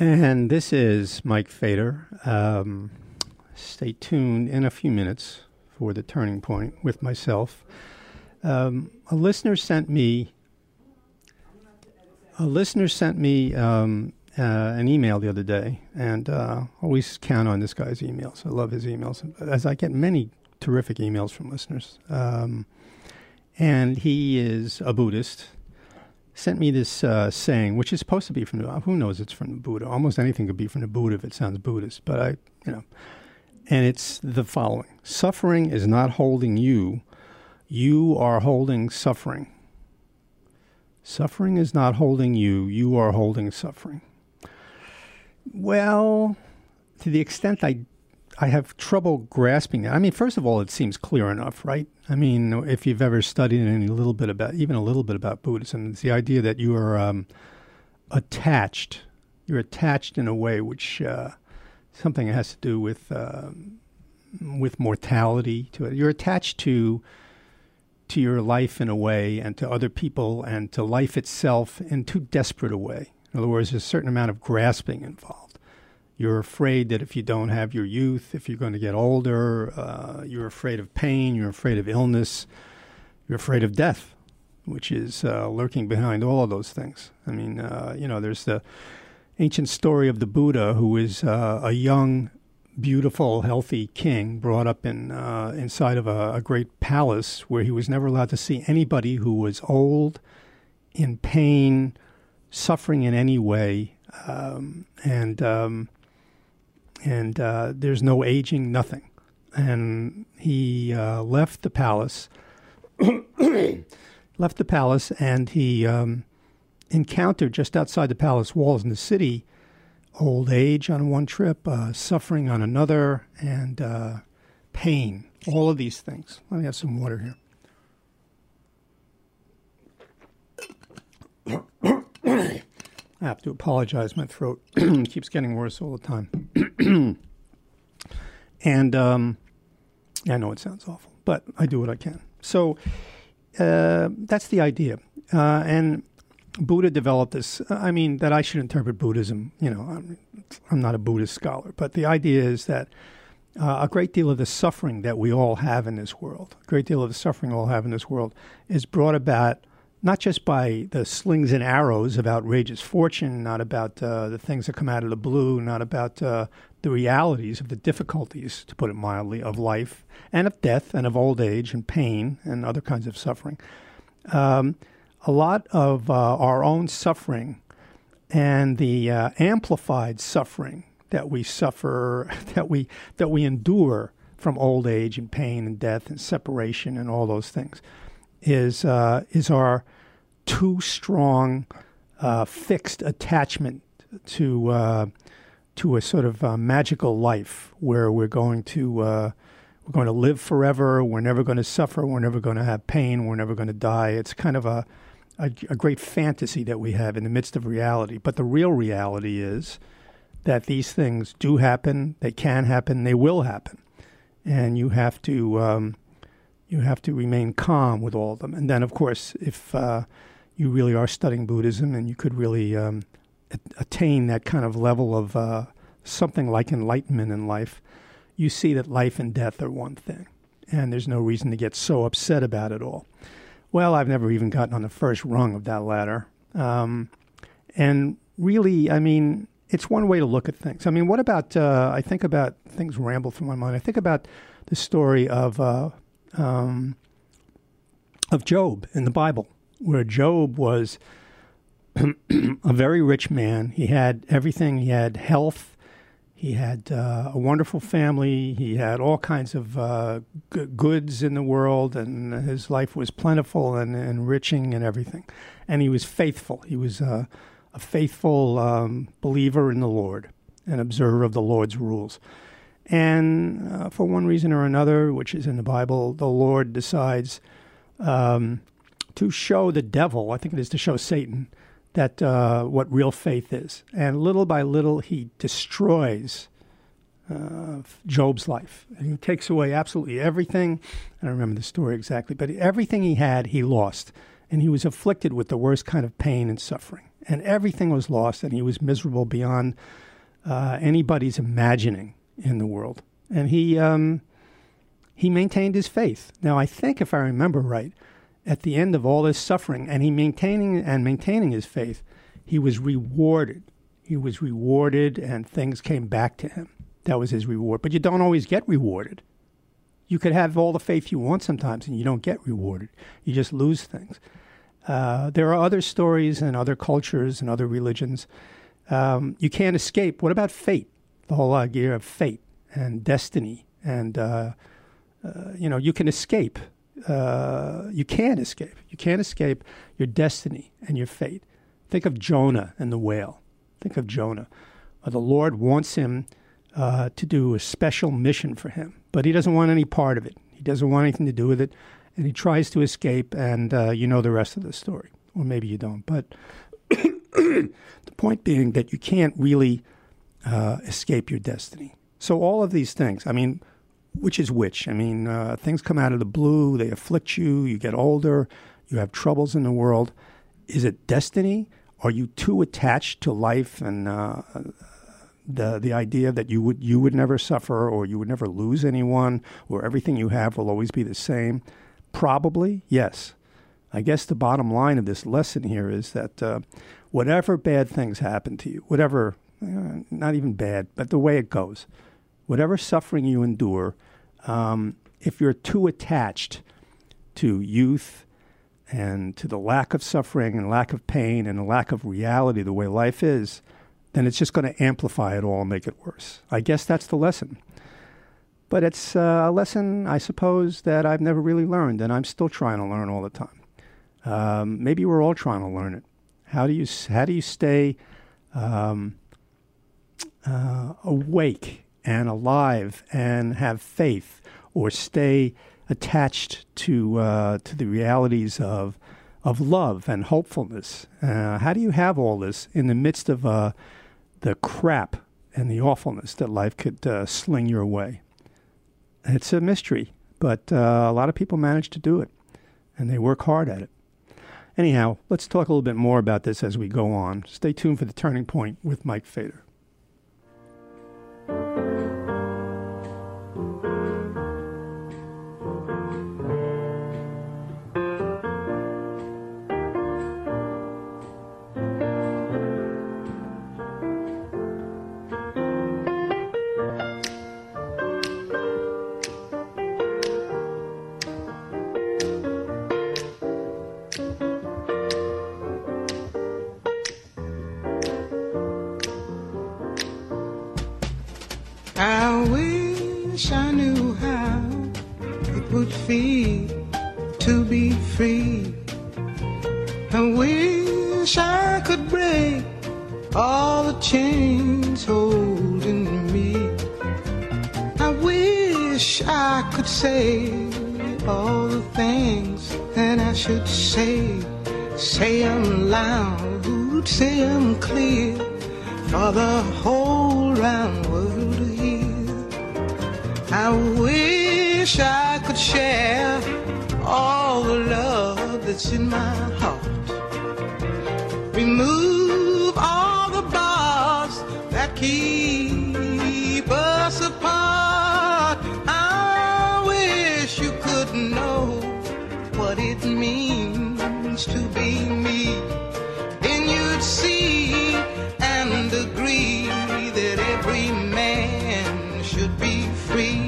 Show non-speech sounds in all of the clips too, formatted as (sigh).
And this is Mike Feder. Um, stay tuned in a few minutes for the turning point with myself. Um, a listener sent me a listener sent me um, uh, an email the other day, and uh, always count on this guy's emails. I love his emails, as I get many terrific emails from listeners. Um, and he is a Buddhist. Sent me this uh, saying, which is supposed to be from the who knows it's from the Buddha. Almost anything could be from the Buddha if it sounds Buddhist, but I, you know, and it's the following: Suffering is not holding you; you are holding suffering. Suffering is not holding you; you are holding suffering. Well, to the extent I I have trouble grasping it. I mean, first of all, it seems clear enough, right? I mean, if you've ever studied any little bit about, even a little bit about Buddhism, it's the idea that you are um, attached. You're attached in a way which uh, something has to do with uh, with mortality. To it, you're attached to to your life in a way, and to other people, and to life itself in too desperate a way. In other words, there's a certain amount of grasping involved. You're afraid that if you don't have your youth, if you're going to get older, uh, you're afraid of pain, you're afraid of illness, you're afraid of death, which is uh, lurking behind all of those things. I mean, uh, you know, there's the ancient story of the Buddha, who is uh, a young, beautiful, healthy king brought up in uh, inside of a, a great palace where he was never allowed to see anybody who was old, in pain, suffering in any way, um, and um, and uh, there's no aging, nothing. And he uh, left the palace, left the palace, and he um, encountered just outside the palace walls in the city old age on one trip, uh, suffering on another, and uh, pain. All of these things. Let me have some water here. I have to apologize. My throat (clears throat) keeps getting worse all the time. (clears throat) and um, I know it sounds awful, but I do what I can. So uh, that's the idea. Uh, and Buddha developed this. I mean, that I should interpret Buddhism. You know, I'm, I'm not a Buddhist scholar, but the idea is that uh, a great deal of the suffering that we all have in this world, a great deal of the suffering we all have in this world, is brought about not just by the slings and arrows of outrageous fortune, not about uh, the things that come out of the blue, not about uh, the realities of the difficulties, to put it mildly, of life and of death and of old age and pain and other kinds of suffering. Um, a lot of uh, our own suffering and the uh, amplified suffering that we suffer, (laughs) that we that we endure from old age and pain and death and separation and all those things is uh, is our too strong uh, fixed attachment to uh, to a sort of uh, magical life where we're going to uh, we're going to live forever. We're never going to suffer. We're never going to have pain. We're never going to die. It's kind of a, a a great fantasy that we have in the midst of reality. But the real reality is that these things do happen. They can happen. They will happen, and you have to. Um, you have to remain calm with all of them. And then, of course, if uh, you really are studying Buddhism and you could really um, attain that kind of level of uh, something like enlightenment in life, you see that life and death are one thing. And there's no reason to get so upset about it all. Well, I've never even gotten on the first rung of that ladder. Um, and really, I mean, it's one way to look at things. I mean, what about, uh, I think about things ramble through my mind. I think about the story of uh, um, of Job in the Bible, where Job was (clears throat) a very rich man. He had everything. He had health. He had uh, a wonderful family. He had all kinds of uh, g- goods in the world, and his life was plentiful and enriching and everything. And he was faithful. He was a faithful um, believer in the Lord, an observer of the Lord's rules. And uh, for one reason or another, which is in the Bible, the Lord decides um, to show the devil, I think it is to show Satan, that uh, what real faith is. And little by little, he destroys uh, Job's life. And he takes away absolutely everything. I don't remember the story exactly, but everything he had, he lost. And he was afflicted with the worst kind of pain and suffering. and everything was lost, and he was miserable beyond uh, anybody's imagining in the world. And he um, he maintained his faith. Now, I think if I remember right, at the end of all this suffering, and he maintaining and maintaining his faith, he was rewarded. He was rewarded, and things came back to him. That was his reward. But you don't always get rewarded. You could have all the faith you want sometimes, and you don't get rewarded. You just lose things. Uh, there are other stories and other cultures and other religions. Um, you can't escape. What about fate? The whole idea of fate and destiny, and uh, uh, you know, you can escape. Uh, you can't escape. You can't escape your destiny and your fate. Think of Jonah and the whale. Think of Jonah. The Lord wants him uh, to do a special mission for him, but he doesn't want any part of it. He doesn't want anything to do with it and he tries to escape, and uh, you know the rest of the story, or maybe you don't. But (coughs) the point being that you can't really uh, escape your destiny. So all of these things, I mean, which is which? I mean, uh, things come out of the blue, they afflict you, you get older, you have troubles in the world. Is it destiny? Are you too attached to life and uh, the the idea that you would you would never suffer or you would never lose anyone or everything you have will always be the same? Probably, yes. I guess the bottom line of this lesson here is that uh, whatever bad things happen to you, whatever, not even bad, but the way it goes, whatever suffering you endure, um, if you're too attached to youth and to the lack of suffering and lack of pain and the lack of reality, the way life is, then it's just going to amplify it all and make it worse. I guess that's the lesson. But it's uh, a lesson, I suppose, that I've never really learned, and I'm still trying to learn all the time. Um, maybe we're all trying to learn it. How do you how do you stay um, uh, awake and alive and have faith, or stay attached to uh, to the realities of of love and hopefulness? Uh, how do you have all this in the midst of uh, the crap and the awfulness that life could uh, sling your way? It's a mystery, but uh, a lot of people manage to do it, and they work hard at it. Anyhow, let's talk a little bit more about this as we go on. Stay tuned for the turning point with Mike Feder. to be free. I wish I could break all the chains holding me. I wish I could say all the things that I should say. Say I'm loud, say clear for the whole round world to hear. I wish I share all the love that's in my heart. Remove all the bars that keep us apart. I wish you could know what it means to be me. Then you'd see and agree that every man should be free.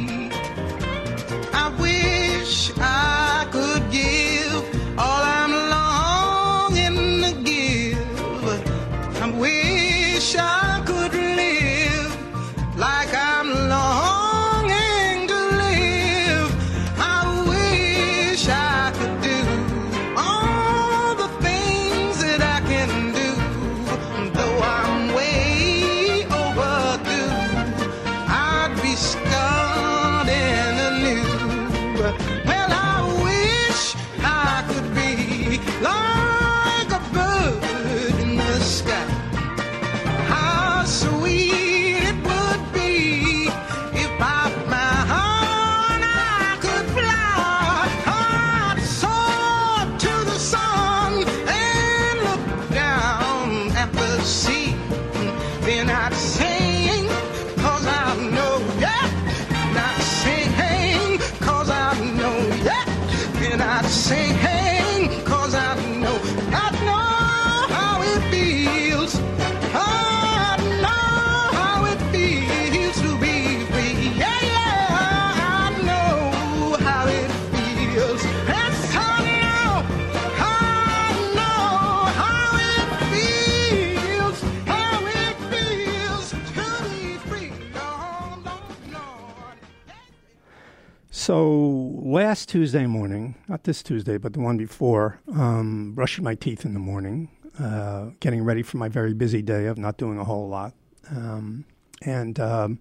So last Tuesday morning, not this Tuesday, but the one before, um, brushing my teeth in the morning, uh, getting ready for my very busy day of not doing a whole lot, um, and um,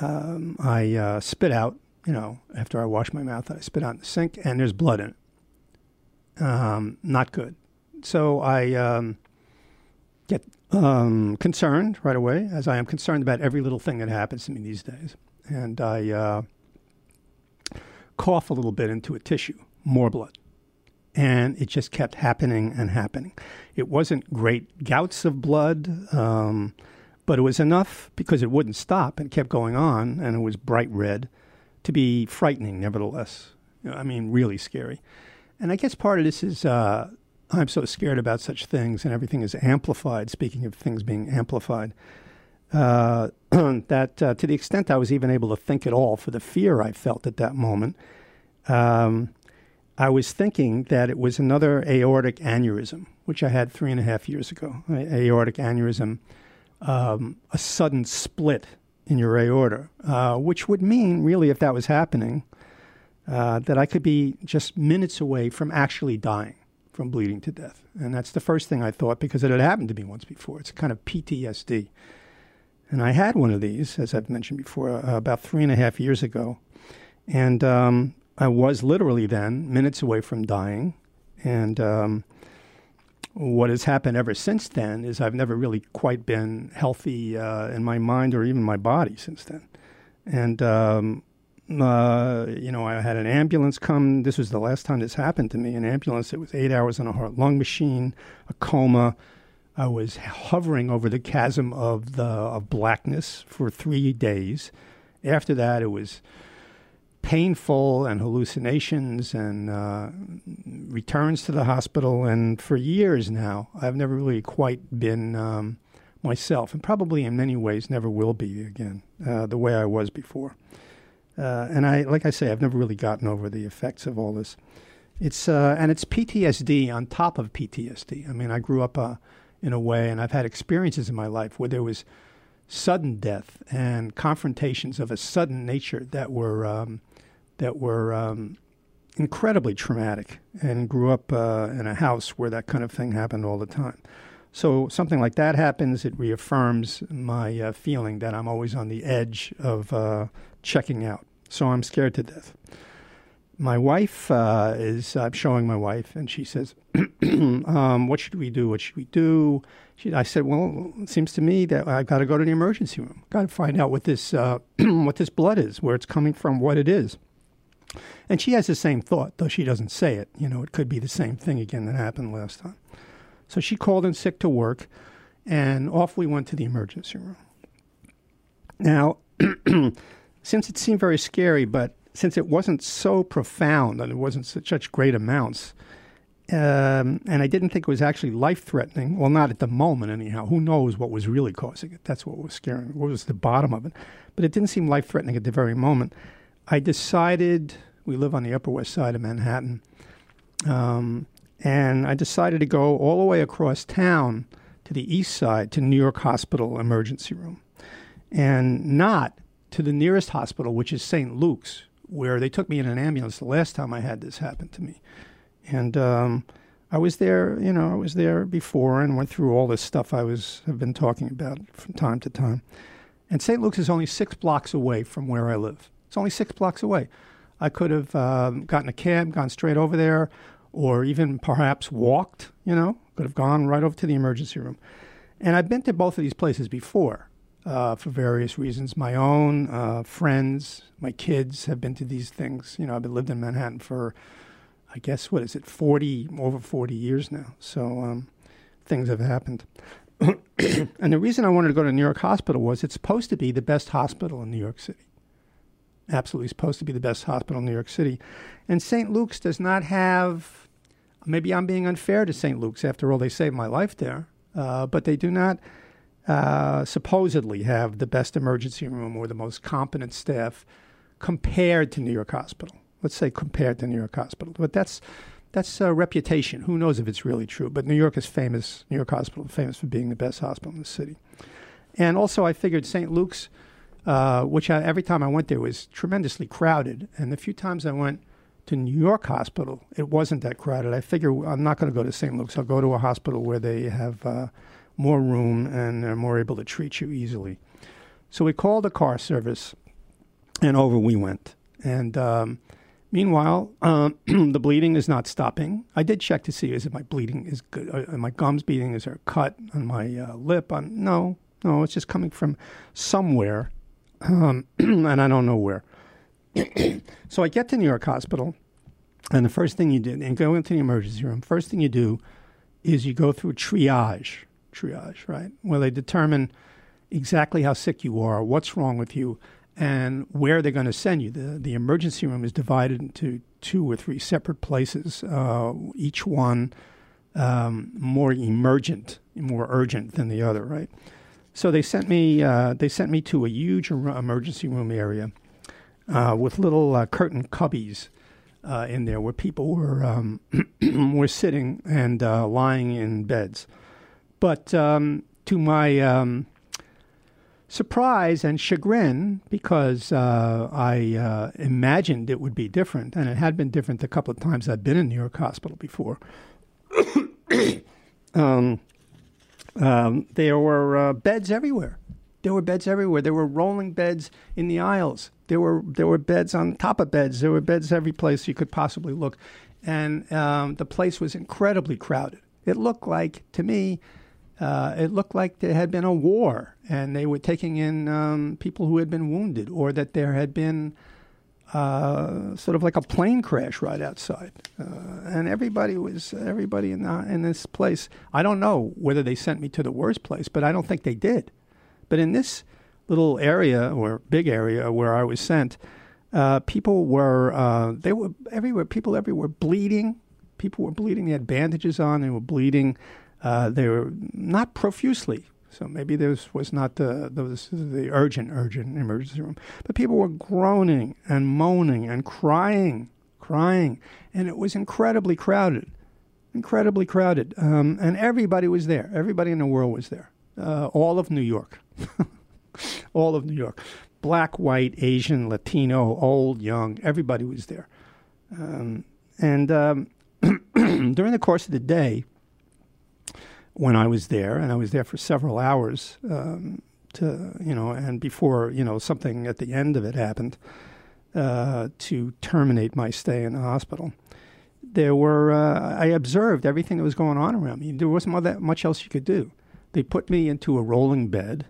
um, I uh, spit out. You know, after I wash my mouth, I spit out in the sink, and there's blood in it. Um, not good. So I um, get concerned right away, as I am concerned about every little thing that happens to me these days, and I. Uh, cough a little bit into a tissue, more blood. And it just kept happening and happening. It wasn't great gouts of blood, um, but it was enough because it wouldn't stop and kept going on, and it was bright red to be frightening, nevertheless. I mean, really scary. And I guess part of this is uh, I'm so scared about such things, and everything is amplified. Speaking of things being amplified, uh, (clears throat) that uh, to the extent I was even able to think at all for the fear I felt at that moment, um, I was thinking that it was another aortic aneurysm, which I had three and a half years ago. A- aortic aneurysm, um, a sudden split in your aorta, uh, which would mean, really, if that was happening, uh, that I could be just minutes away from actually dying from bleeding to death. And that's the first thing I thought because it had happened to me once before. It's a kind of PTSD. And I had one of these, as I've mentioned before, uh, about three and a half years ago. And um, I was literally then minutes away from dying. And um, what has happened ever since then is I've never really quite been healthy uh, in my mind or even my body since then. And, um, uh, you know, I had an ambulance come. This was the last time this happened to me. An ambulance, it was eight hours on a heart lung machine, a coma. I was hovering over the chasm of the of blackness for three days. After that, it was painful and hallucinations and uh, returns to the hospital. And for years now, I've never really quite been um, myself, and probably in many ways never will be again uh, the way I was before. Uh, and I, like I say, I've never really gotten over the effects of all this. It's uh, and it's PTSD on top of PTSD. I mean, I grew up uh, in a way, and I've had experiences in my life where there was sudden death and confrontations of a sudden nature that were um, that were um, incredibly traumatic, and grew up uh, in a house where that kind of thing happened all the time. So something like that happens, it reaffirms my uh, feeling that I'm always on the edge of uh, checking out. So I'm scared to death. My wife uh, is, I'm showing my wife, and she says, (clears throat) um, What should we do? What should we do? She, I said, Well, it seems to me that I've got to go to the emergency room. Got to find out what this, uh, (clears throat) what this blood is, where it's coming from, what it is. And she has the same thought, though she doesn't say it. You know, it could be the same thing again that happened last time. So she called in sick to work, and off we went to the emergency room. Now, (clears throat) since it seemed very scary, but since it wasn't so profound and it wasn't such, great amounts, um, and I didn't think it was actually life threatening, well, not at the moment, anyhow. Who knows what was really causing it? That's what was scaring me. What was the bottom of it? But it didn't seem life threatening at the very moment. I decided, we live on the Upper West Side of Manhattan, um, and I decided to go all the way across town to the east side to New York Hospital emergency room, and not to the nearest hospital, which is St. Luke's, where they took me in an ambulance the last time I had this happen to me. And um, I was there, you know, I was there before and went through all this stuff I was have been talking about from time to time. And St. Luke's is only six blocks away from where I live. It's only six blocks away. I could have um, gotten a cab, gone straight over there, or even perhaps walked, you know, could have gone right over to the emergency room. And I've been to both of these places before uh, for various reasons. My own uh, friends, my kids have been to these things. You know, I've been lived in Manhattan for, I guess, what is it, 40, over 40 years now. So um, things have happened. (coughs) and the reason I wanted to go to New York Hospital was it's supposed to be the best hospital in New York City. Absolutely supposed to be the best hospital in New York City. And St. Luke's does not have, maybe I'm being unfair to St. Luke's. After all, they saved my life there. Uh, but they do not uh, supposedly have the best emergency room or the most competent staff compared to New York Hospital. Let's say compared to New York Hospital. But that's that's a reputation. Who knows if it's really true? But New York is famous. New York Hospital famous for being the best hospital in the city. And also, I figured St. Luke's, uh, which I, every time I went there was tremendously crowded. And the few times I went to New York Hospital, it wasn't that crowded. I figure I'm not going to go to St. Luke's. I'll go to a hospital where they have uh, more room and they're more able to treat you easily. So we called a car service, and over we went. And um, Meanwhile, um, (clears throat) the bleeding is not stopping. I did check to see is it my bleeding is good? Are my gums bleeding? Is there a cut on my uh, lip? On no, no, it's just coming from somewhere, um, (clears throat) and I don't know where. (clears throat) so I get to New York Hospital, and the first thing you do, and go into the emergency room. First thing you do is you go through triage, triage, right, where they determine exactly how sick you are, what's wrong with you and where they're going to send you. The, the emergency room is divided into two or three separate places, uh, each one um, more emergent, more urgent than the other, right? So they sent me uh, they sent me to a huge emergency room area uh, with little uh, curtain cubbies uh, in there where people were um, (clears throat) were sitting and uh, lying in beds. But um, to my um, surprise and chagrin because uh, I uh, imagined it would be different, and it had been different the couple of times I'd been in New York Hospital before. (coughs) um, um, there were uh, beds everywhere. There were beds everywhere. There were rolling beds in the aisles. There were there were beds on top of beds. There were beds every place you could possibly look, and um, the place was incredibly crowded. It looked like to me uh, it looked like there had been a war and they were taking in um, people who had been wounded or that there had been uh, sort of like a plane crash right outside. Uh, and everybody was, everybody in, the, in this place, I don't know whether they sent me to the worst place, but I don't think they did. But in this little area or big area where I was sent, uh, people were, uh, they were everywhere, people everywhere bleeding. People were bleeding. They had bandages on. They were bleeding. Uh, they were not profusely. So maybe this was not the, the the urgent urgent emergency room, but people were groaning and moaning and crying, crying, and it was incredibly crowded, incredibly crowded, um, and everybody was there. Everybody in the world was there. Uh, all of New York, (laughs) all of New York, black, white, Asian, Latino, old, young, everybody was there, um, and um, (clears throat) during the course of the day when I was there, and I was there for several hours. Um, to you know, and before you know something at the end of it happened uh, to terminate my stay in the hospital. There were uh, I observed everything that was going on around me. There wasn't that much else you could do. They put me into a rolling bed,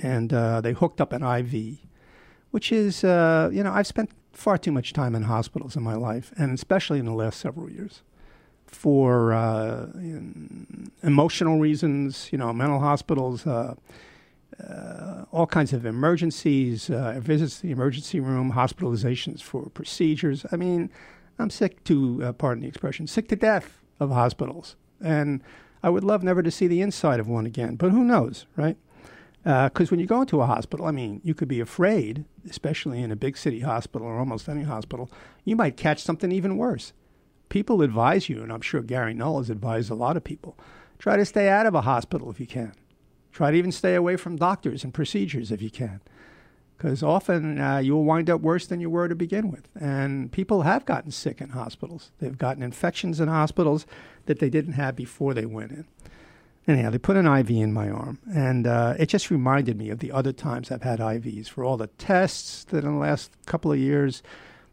and uh, they hooked up an IV, which is uh, you know I've spent far too much time in hospitals in my life, and especially in the last several years for uh, emotional reasons, you know, mental hospitals, uh, uh, all kinds of emergencies, uh, visits to the emergency room, hospitalizations for procedures. I mean, I'm sick to, uh, pardon the expression, sick to death of hospitals. And I would love never to see the inside of one again, but who knows, right? Because uh, when you go into a hospital, I mean, you could be afraid, especially in a big city hospital or almost any hospital, you might catch something even worse people advise you, and I'm sure Gary Null has advised a lot of people, try to stay out of a hospital if you can. Try to even stay away from doctors and procedures if you can. Because often uh, you'll wind up worse than you were to begin with. And people have gotten sick in hospitals. They've gotten infections in hospitals that they didn't have before they went in. Anyhow, they put an IV in my arm, and uh, it just reminded me of the other times I've had IVs for all the tests that in the last couple of years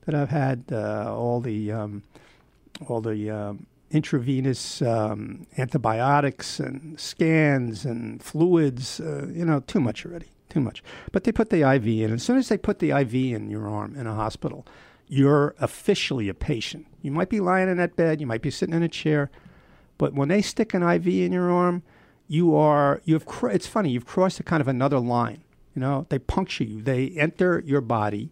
that I've had, uh, all the um, all the um, intravenous um, antibiotics and scans and fluids. Uh, you know, too much already, too much. But they put the IV in. As soon as they put the IV in your arm in a hospital, you're officially a patient. You might be lying in that bed, you might be sitting in a chair, but when they stick an IV in your arm, you are you have. Cr- it's funny. You've crossed a kind of another line. You know, they puncture you. They enter your body,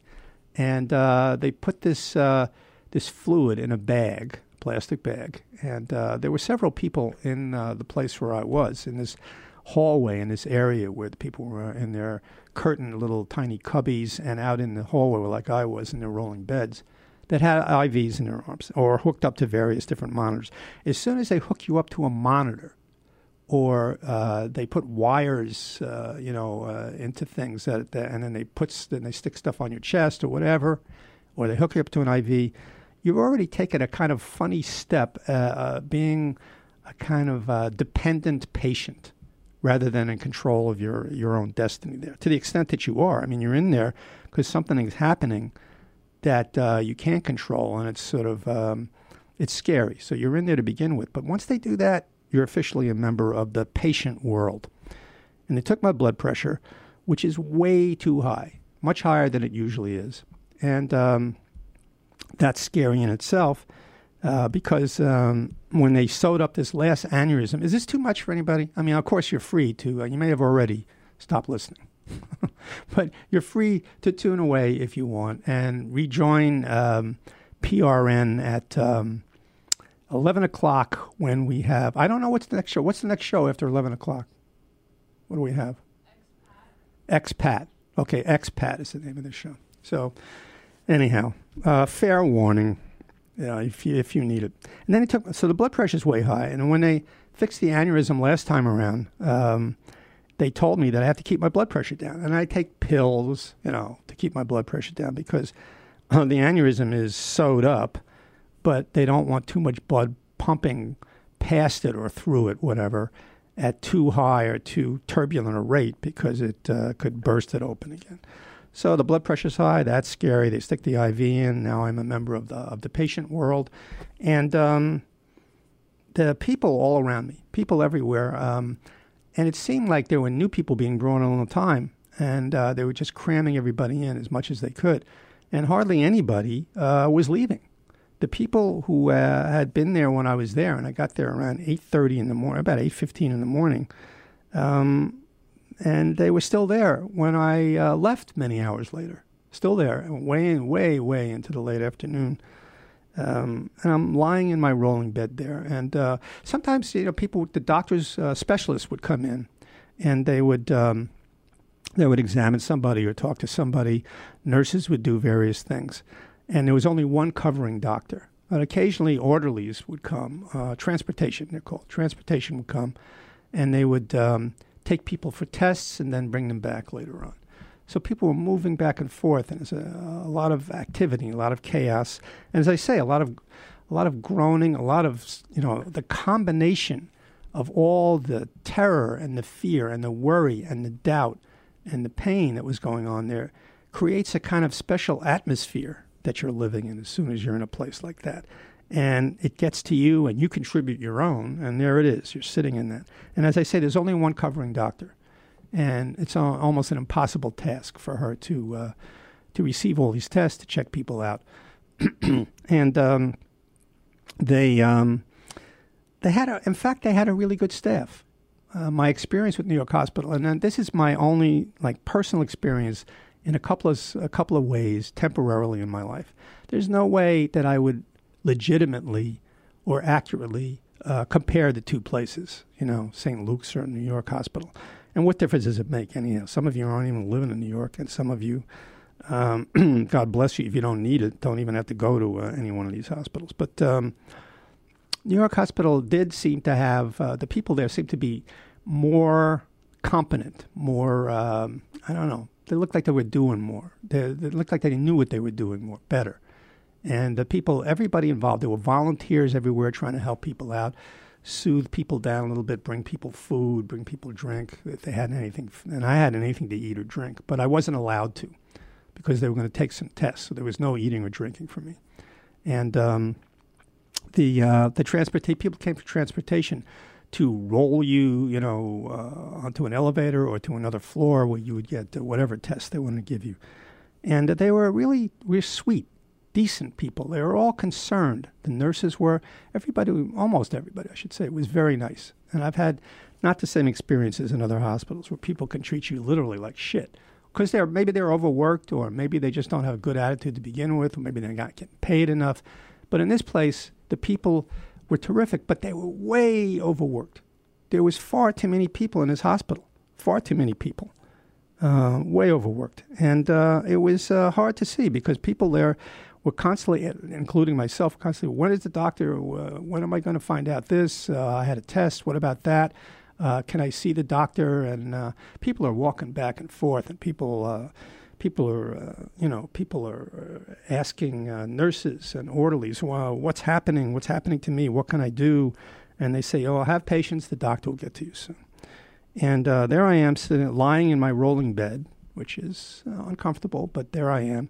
and uh, they put this uh, this fluid in a bag, plastic bag. And uh, there were several people in uh, the place where I was in this hallway in this area where the people were in their curtained little tiny cubbies and out in the hallway like I was in their rolling beds that had IVs in their arms or hooked up to various different monitors. As soon as they hook you up to a monitor, or uh, they put wires, uh, you know, uh, into things that, that, and then they put then they stick stuff on your chest or whatever, or they hook you up to an IV. You've already taken a kind of funny step, uh, uh, being a kind of uh, dependent patient rather than in control of your your own destiny. There, to the extent that you are, I mean, you're in there because something is happening that you can't control, and it's sort of um, it's scary. So you're in there to begin with, but once they do that you're officially a member of the patient world. And they took my blood pressure, which is way too high, much higher than it usually is. And um, that's scary in itself uh, because um, when they sewed up this last aneurysm, is this too much for anybody? I mean, of course, you're free to, uh, you may have already stopped listening. (laughs) but you're free to tune away if you want and rejoin um, PRN at um, 11 o'clock when we have, I don't know what's the next show. What's the next show after 11 o'clock? What do we have? Expat. Okay, Expat is the name of the show. So, anyhow, uh, fair warning uh, if, you, if you need it. And then he took, so the blood pressure is way high. And when they fixed the aneurysm last time around, um, they told me that I have to keep my blood pressure down. And I take pills, you know, to keep my blood pressure down because uh, the aneurysm is sewed up but they don't want too much blood pumping past it or through it, whatever, at too high or too turbulent a rate because it uh, could burst it open again. So the blood pressure's high. That's scary. They stick the IV in. Now I'm a member of the of the patient world, and um, the people all around me, people everywhere, um, and it seemed like there were new people being brought in all the time, and uh, they were just cramming everybody in as much as they could, and hardly anybody uh, was leaving the people who uh, had been there when I was there, and I got there around eight thirty in the morning, about eight fifteen in the morning, um, and they were still there when I uh, left many hours later. Still there, way, way, way into the late afternoon. Um, and I'm lying in my rolling bed there. And uh, sometimes, you know, people, the doctors, uh, specialists would come in, and they would um, they would examine somebody or talk to somebody. Nurses would do various things and there was only one covering doctor. But occasionally, orderlies would come, uh, transportation, they're called. Transportation would come, and they would um, take people for tests and then bring them back later on. So people were moving back and forth, and there's a, a lot of activity, a lot of chaos, and as I say, a lot of a lot of groaning, a lot of you know the combination of all the terror and the fear and the worry and the doubt and the pain that was going on there creates a kind of special atmosphere that you're living in as soon as you're in a place like that. And it gets to you, and you contribute your own, and there it is. You're sitting in that. And as I say, there's only one covering doctor, and it's a, almost an impossible task for her to uh, to receive all these tests to check people out. (clears throat) and um, they um, they had, a, in fact, they had a really good staff. Uh, my experience with New York Hospital, and this is my only like personal experience in a couple of a couple of ways temporarily in my life. There's no way that I would legitimately or accurately uh, compare the two places. You know, St. Luke's or New York Hospital. And what difference does it make? Anyhow, some of you aren't even living in New York, and some of you, um, (clears throat) God bless you, if you don't need it, don't even have to go to uh, any one of these hospitals. But um, New York Hospital did seem to have uh, the people there seem to be more competent, more um, I don't know, they looked like they were doing more. They, they looked like they knew what they were doing more better. And the people, everybody involved, there were volunteers everywhere trying to help people out, soothe people down a little bit, bring people food, bring people drink if they had anything. And I hadn't anything to eat or drink, but I wasn't allowed to because they were going to take some tests. So there was no eating or drinking for me. And um, the uh, the transportation people came for transportation to roll you, you know, uh, onto an elevator or to another floor where you would get whatever test they wanted to give you. And they were really, really sweet, decent people. They were all concerned. The nurses were, everybody, almost everybody, I should say, was very nice. And I've had not the same experiences in other hospitals where people can treat you literally like shit because they're maybe they're overworked or maybe they just don't have a good attitude to begin with or maybe they're not getting paid enough. But in this place, the people were terrific, but they were way overworked. There was far too many people in this hospital, far too many people, uh, way overworked, and uh, it was uh, hard to see because people there were constantly, including myself, constantly. When is the doctor? Uh, when am I going to find out this? Uh, I had a test. What about that? Uh, can I see the doctor? And uh, people are walking back and forth, and people, uh, people are, uh, you know, people are asking nurses and orderlies, well, "What's happening? What's happening to me? What can I do?" And they say, "Oh, I'll have patience. The doctor will get to you soon." And there I am, sitting, lying in my rolling bed, which is uncomfortable, but there I am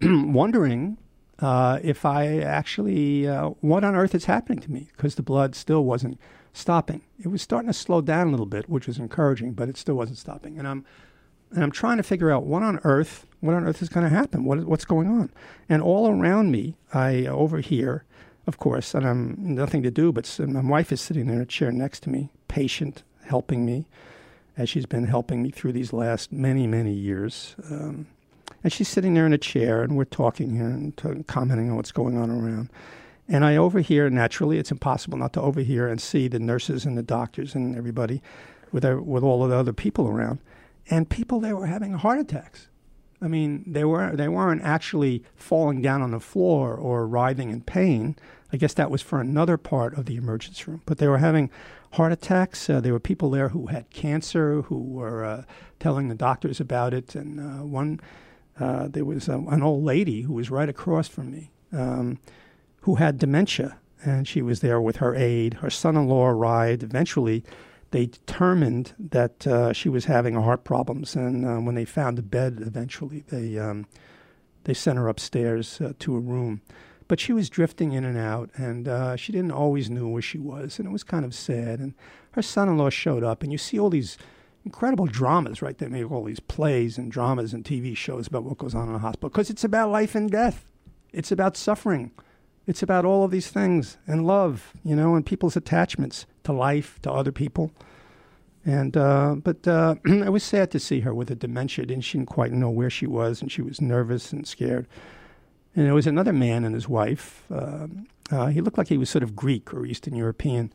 (clears throat) wondering uh, if I actually, uh, what on earth is happening to me? Because the blood still wasn't stopping. It was starting to slow down a little bit, which was encouraging, but it still wasn't stopping. And I'm, and I'm trying to figure out what on earth, what on earth is going to happen? What, what's going on? And all around me, I overhear, of course, and I'm nothing to do, but my wife is sitting in a chair next to me, patient, helping me, as she's been helping me through these last many, many years. Um, and she's sitting there in a chair, and we're talking and t- commenting on what's going on around. And I overhear, naturally, it's impossible not to overhear and see the nurses and the doctors and everybody with, their, with all of the other people around. And people there were having heart attacks. I mean, they, were, they weren't actually falling down on the floor or writhing in pain. I guess that was for another part of the emergency room. But they were having heart attacks. Uh, there were people there who had cancer, who were uh, telling the doctors about it. And uh, one uh, there was a, an old lady who was right across from me um, who had dementia, and she was there with her aide. Her son in law arrived. Eventually, they determined that uh, she was having heart problems, and uh, when they found a bed, eventually they um, they sent her upstairs uh, to a room. But she was drifting in and out, and uh, she didn't always know where she was, and it was kind of sad. And her son-in-law showed up, and you see all these incredible dramas, right? They make all these plays and dramas and TV shows about what goes on in a hospital because it's about life and death. It's about suffering. It's about all of these things and love, you know, and people's attachments to life, to other people. And uh, but uh, (clears throat) it was sad to see her with a dementia, and she didn't quite know where she was, and she was nervous and scared. And there was another man and his wife. Uh, uh he looked like he was sort of Greek or Eastern European,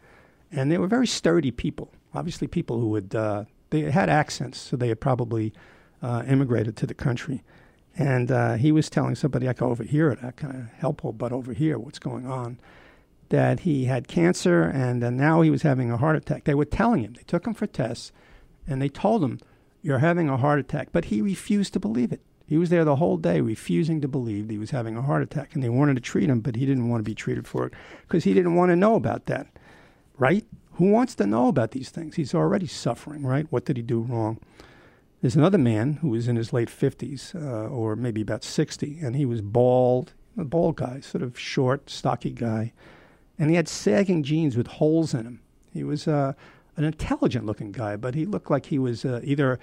and they were very sturdy people. Obviously, people who would uh, they had accents, so they had probably uh, immigrated to the country. And uh, he was telling somebody, I can overhear it, I of help but overhear what's going on, that he had cancer and uh, now he was having a heart attack. They were telling him, they took him for tests, and they told him, You're having a heart attack. But he refused to believe it. He was there the whole day refusing to believe he was having a heart attack. And they wanted to treat him, but he didn't want to be treated for it because he didn't want to know about that. Right? Who wants to know about these things? He's already suffering, right? What did he do wrong? There's another man who was in his late 50s, uh, or maybe about 60, and he was bald, a bald guy, sort of short, stocky guy. And he had sagging jeans with holes in them. He was uh, an intelligent looking guy, but he looked like he was uh, either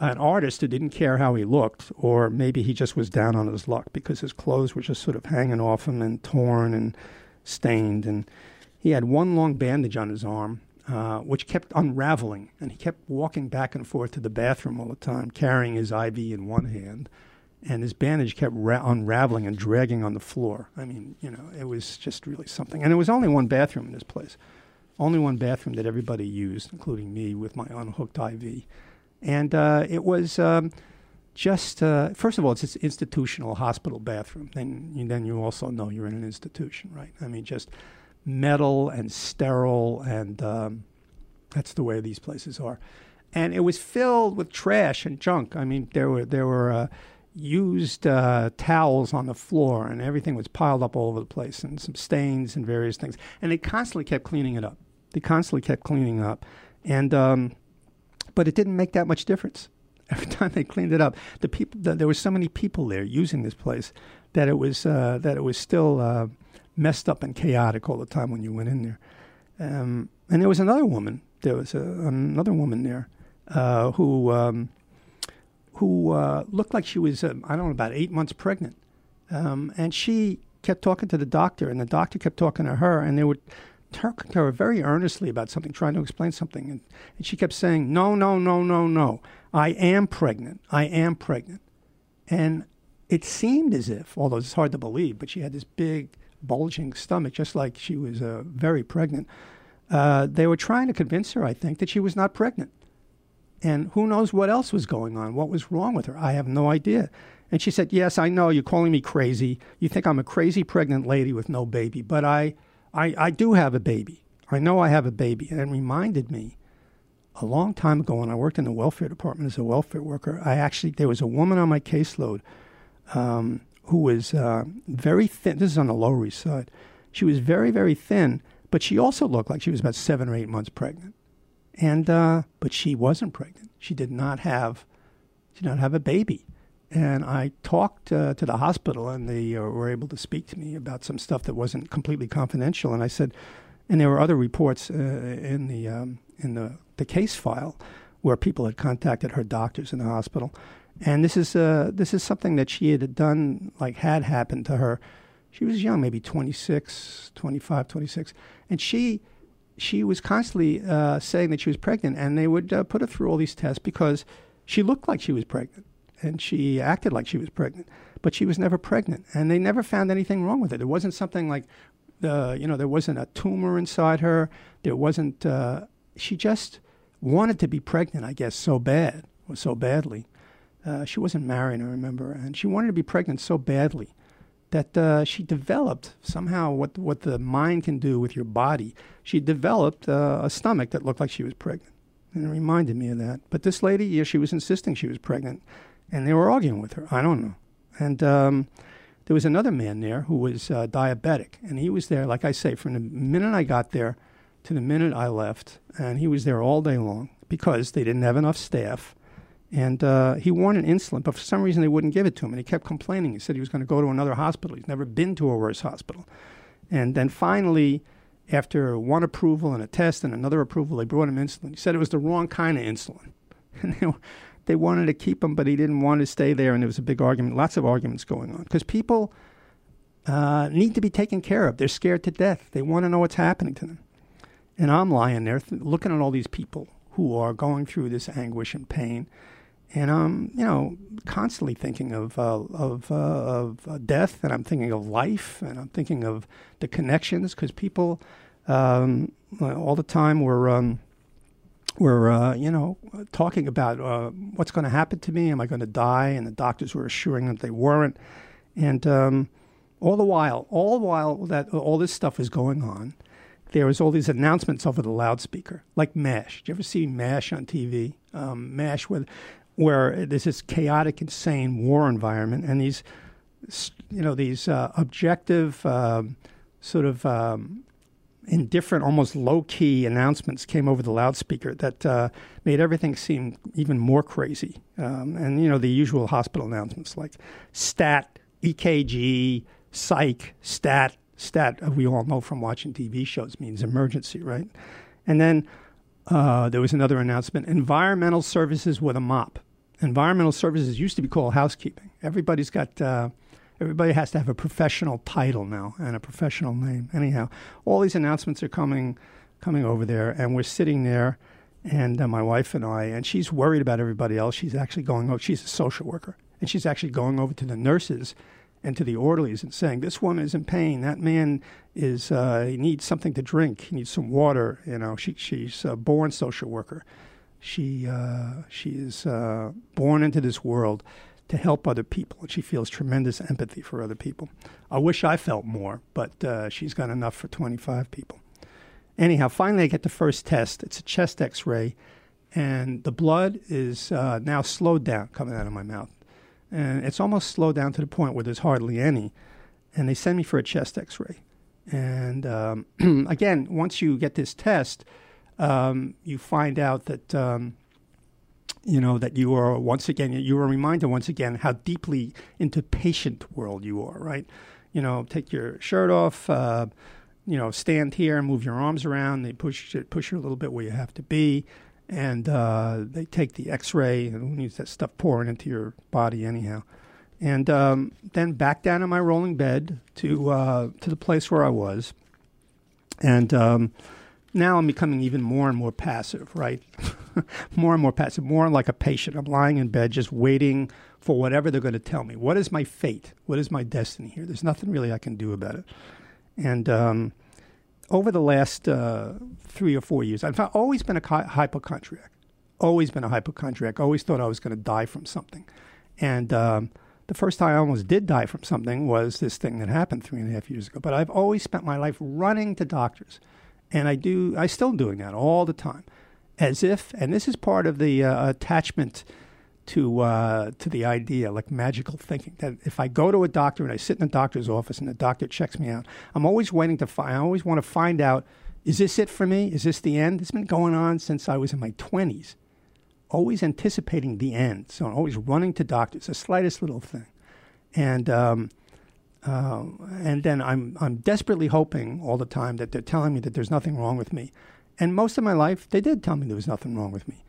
an artist who didn't care how he looked, or maybe he just was down on his luck because his clothes were just sort of hanging off him and torn and stained. And he had one long bandage on his arm, uh, which kept unraveling, and he kept walking back and forth to the bathroom all the time, carrying his IV in one hand, and his bandage kept ra- unraveling and dragging on the floor. I mean, you know, it was just really something. And there was only one bathroom in this place, only one bathroom that everybody used, including me with my unhooked IV. And uh, it was um, just, uh, first of all, it's an institutional hospital bathroom. Then, then you also know you're in an institution, right? I mean, just metal and sterile, and um, that's the way these places are. And it was filled with trash and junk. I mean, there were there were uh, used uh, towels on the floor, and everything was piled up all over the place, and some stains and various things. And they constantly kept cleaning it up. They constantly kept cleaning up, and um, but it didn't make that much difference. (laughs) Every time they cleaned it up, the people the, there were so many people there using this place that it was uh, that it was still uh, messed up and chaotic all the time when you went in there. Um, and there was another woman. There was a, another woman there uh, who um, who uh, looked like she was um, I don't know about eight months pregnant, um, and she kept talking to the doctor, and the doctor kept talking to her, and they were talking to her very earnestly about something, trying to explain something. And, and she kept saying, No, no, no, no, no. I am pregnant. I am pregnant. And it seemed as if, although it's hard to believe, but she had this big, bulging stomach, just like she was uh, very pregnant. Uh, they were trying to convince her, I think, that she was not pregnant. And who knows what else was going on? What was wrong with her? I have no idea. And she said, Yes, I know you're calling me crazy. You think I'm a crazy pregnant lady with no baby, but I, I, I do have a baby. I know I have a baby. And it reminded me a long time ago when I worked in the welfare department as a welfare worker, I actually, there was a woman on my caseload um, who was uh, very thin. This is on the Lower East Side. She was very, very thin, but she also looked like she was about seven or eight months pregnant. And, uh, but she wasn't pregnant. She did not have, she did not have a baby. And I talked uh, to the hospital, and they uh, were able to speak to me about some stuff that wasn't completely confidential. And I said, and there were other reports uh, in the um, in the, the case file where people had contacted her doctors in the hospital. And this is uh, this is something that she had done, like had happened to her. She was young, maybe 26, 25, 26, and she she was constantly uh, saying that she was pregnant, and they would uh, put her through all these tests because she looked like she was pregnant and she acted like she was pregnant, but she was never pregnant, and they never found anything wrong with it. There wasn't something like the you know there wasn't a tumor inside her. There wasn't. Uh, she just wanted to be pregnant, I guess, so bad, or so badly. Uh, she wasn't married, I remember, and she wanted to be pregnant so badly that uh, she developed somehow what what the mind can do with your body. She developed uh, a stomach that looked like she was pregnant, and it reminded me of that. But this lady, yeah, she was insisting she was pregnant, and they were arguing with her. I don't know. And um, there was another man there who was uh, diabetic, and he was there, like I say, from the minute I got there to the minute I left, and he was there all day long because they didn't have enough staff. And uh, he wanted insulin, but for some reason they wouldn't give it to him. And he kept complaining. He said he was going to go to another hospital. He's never been to a worse hospital. And then finally, after one approval and a test and another approval, they brought him insulin. He said it was the wrong kind of insulin. (laughs) And they, they wanted to keep him, but he didn't want to stay there. And there was a big argument, lots of arguments going on. Because people uh, need to be taken care of. They're scared to death. They want to know what's happening to them. And I'm lying there th- looking at all these people who are going through this anguish and pain. And I'm, you know, constantly thinking of uh, of uh, of uh, death, and I'm thinking of life, and I'm thinking of the connections because people um, all the time were um, were uh, you know talking about uh, what's going to happen to me. Am I going to die? And the doctors were assuring them they weren't. And um, all the while, all the while that all this stuff is going on, there was all these announcements over the loudspeaker, like MASH. Did you ever see MASH on TV? Um, MASH, with where there's this chaotic, insane war environment, and these, you know, these uh, objective, um, sort of um, indifferent, almost low key announcements came over the loudspeaker that uh, made everything seem even more crazy. Um, and, you know, the usual hospital announcements like stat, EKG, psych, stat, stat, uh, we all know from watching TV shows means emergency, right? And then uh, there was another announcement environmental services with a mop environmental services used to be called housekeeping. Everybody's got, uh, everybody has to have a professional title now and a professional name. Anyhow, all these announcements are coming, coming over there, and we're sitting there, and uh, my wife and I, and she's worried about everybody else. She's actually going over. She's a social worker, and she's actually going over to the nurses and to the orderlies and saying, "This woman is in pain. That man is uh, he needs something to drink. He needs some water. You know, she, she's a born social worker." She uh, she is uh, born into this world to help other people, and she feels tremendous empathy for other people. I wish I felt more, but uh, she's got enough for 25 people. Anyhow, finally, I get the first test. It's a chest X-ray, and the blood is uh, now slowed down coming out of my mouth, and it's almost slowed down to the point where there's hardly any. And they send me for a chest X-ray, and um, (clears throat) again, once you get this test um, you find out that um, you know that you are once again you are reminded once again how deeply into patient world you are. Right? You know, take your shirt off. Uh, you know, stand here and move your arms around. They push push you a little bit where you have to be, and uh, they take the X-ray and use that stuff pouring into your body anyhow. And um, then back down in my rolling bed to uh, to the place where I was, And um, now I'm becoming even more and more passive, right? (laughs) more and more passive, more like a patient. I'm lying in bed just waiting for whatever they're going to tell me. What is my fate? What is my destiny here? There's nothing really I can do about it. And um, over the last uh, three or four years, I've always been a hypochondriac. Always been a hypochondriac. Always thought I was going to die from something. And um, the first time I almost did die from something was this thing that happened three and a half years ago. But I've always spent my life running to doctors, and I do. I still doing that all the time, as if. And this is part of the uh, attachment to uh, to the idea, like magical thinking. That if I go to a doctor and I sit in the doctor's office and the doctor checks me out, I'm always waiting to find. I always want to find out: is this it for me? Is this the end? It's been going on since I was in my 20s always anticipating the end. So I'm always running to doctors, the slightest little thing. And, um, uh, and then I'm, I'm desperately hoping all the time that they're telling me that there's nothing wrong with me. And most of my life, they did tell me there was nothing wrong with me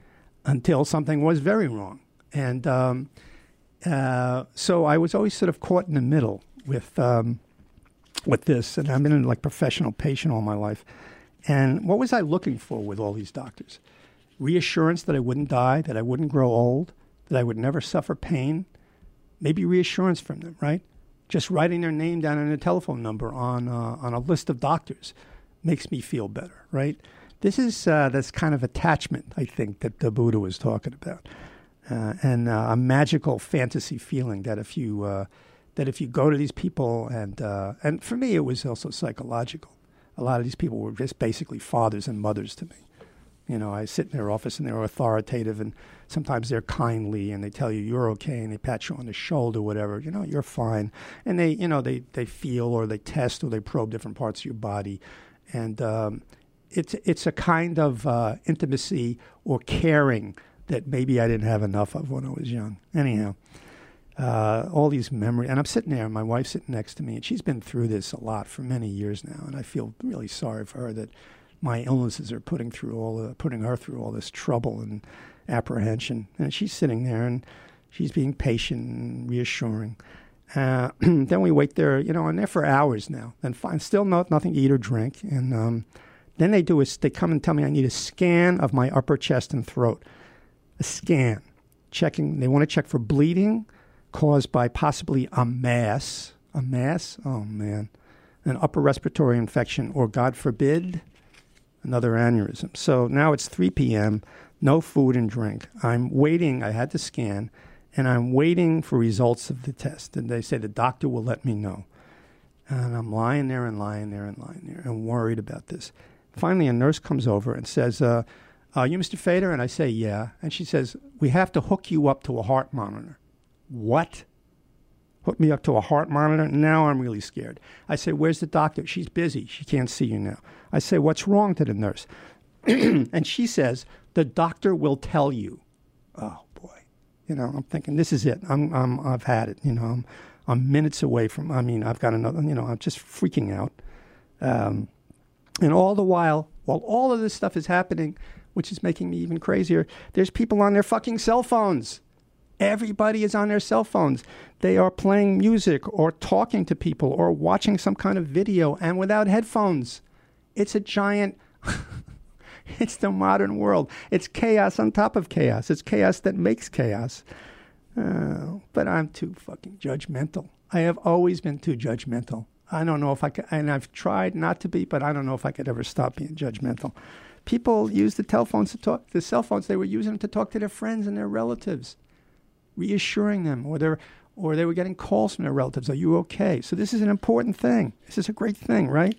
until something was very wrong. And um, uh, so I was always sort of caught in the middle with, um, with this. And I've been a like professional patient all my life. And what was I looking for with all these doctors? reassurance that I wouldn't die, that I wouldn't grow old, that I would never suffer pain. Maybe reassurance from them, right? Just writing their name down and a telephone number on uh, on a list of doctors makes me feel better, right? This is uh, this kind of attachment, I think, that the Buddha was talking about, uh, and uh, a magical fantasy feeling that if you uh, that if you go to these people and uh, and for me it was also psychological. A lot of these people were just basically fathers and mothers to me. You know, I sit in their office and they're authoritative, and sometimes they're kindly and they tell you you're okay and they pat you on the shoulder, whatever. You know, you're fine. And they, you know, they they feel or they test or they probe different parts of your body, and um, it's it's a kind of uh, intimacy or caring that maybe I didn't have enough of when I was young. Anyhow. Uh, all these memories. And I'm sitting there, and my wife's sitting next to me, and she's been through this a lot for many years now. And I feel really sorry for her that my illnesses are putting through all the, putting her through all this trouble and apprehension. And she's sitting there and she's being patient and reassuring. Uh, (clears throat) then we wait there, you know, and there for hours now, and still no, nothing to eat or drink. And um, then they do is they come and tell me I need a scan of my upper chest and throat, a scan, checking. They want to check for bleeding caused by possibly a mass, a mass. Oh man, an upper respiratory infection, or God forbid, another aneurysm. So now it's 3 p.m., no food and drink. I'm waiting. I had to scan, and I'm waiting for results of the test. And they say the doctor will let me know. And I'm lying there and lying there and lying there and worried about this. Finally, a nurse comes over and says, uh, Are you Mr. Feder? And I say, Yeah. And she says, We have to hook you up to a heart monitor. What? Hook me up to a heart monitor? And now I'm really scared. I say, Where's the doctor? She's busy. She can't see you now. I say, What's wrong to the nurse? (clears throat) and she says, The doctor will tell you. Oh, boy. You know, I'm thinking, This is it. I'm, I'm, I've had it. You know, I'm, I'm minutes away from, I mean, I've got another, you know, I'm just freaking out. Um, and all the while, while all of this stuff is happening, which is making me even crazier, there's people on their fucking cell phones. Everybody is on their cell phones. They are playing music or talking to people or watching some kind of video and without headphones. It's a giant. (laughs) it's the modern world. It's chaos on top of chaos. It's chaos that makes chaos. Uh, but I'm too fucking judgmental. I have always been too judgmental. I don't know if I could, and I've tried not to be, but I don't know if I could ever stop being judgmental. People use the telephones to talk, the cell phones, they were using them to talk to their friends and their relatives, reassuring them, or they're, or they were getting calls from their relatives. Are you okay? So this is an important thing. This is a great thing, right?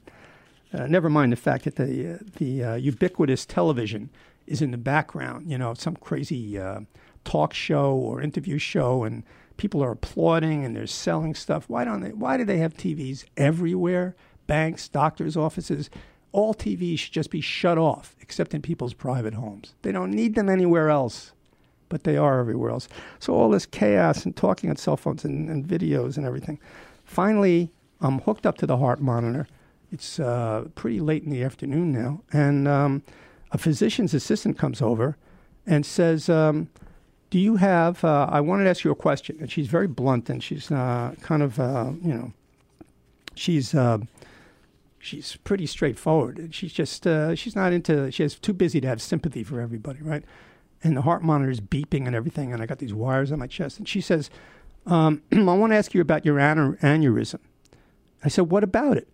Uh, never mind the fact that the uh, the uh, ubiquitous television is in the background. You know, some crazy uh, talk show or interview show, and people are applauding and they're selling stuff. Why don't they? Why do they have TVs everywhere? Banks, doctors' offices. All TVs should just be shut off, except in people's private homes. They don't need them anywhere else, but they are everywhere else. So all this chaos and talking on cell phones and, and videos and everything. Finally, I'm hooked up to the heart monitor it's uh, pretty late in the afternoon now, and um, a physician's assistant comes over and says, um, "Do you have? Uh, I wanted to ask you a question." And she's very blunt, and she's uh, kind of, uh, you know, she's uh, she's pretty straightforward. She's just uh, she's not into. She's too busy to have sympathy for everybody, right? And the heart monitor is beeping and everything, and I got these wires on my chest. And she says, um, (clears throat) "I want to ask you about your aneurysm." I said, "What about it?"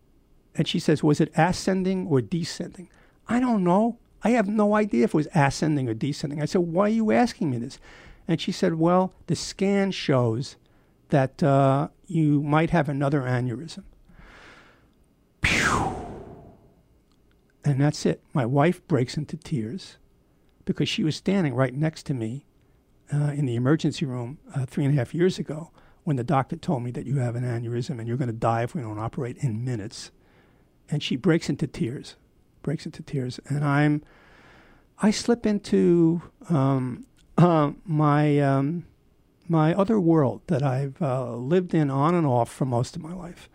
And she says, "Was it ascending or descending?" I don't know. I have no idea if it was ascending or descending. I said, "Why are you asking me this?" And she said, "Well, the scan shows that uh, you might have another aneurysm." And that's it. My wife breaks into tears because she was standing right next to me uh, in the emergency room uh, three and a half years ago when the doctor told me that you have an aneurysm and you're going to die if we don't operate in minutes. And she breaks into tears, breaks into tears. And I'm, I slip into um, uh, my, um, my other world that I've uh, lived in on and off for most of my life.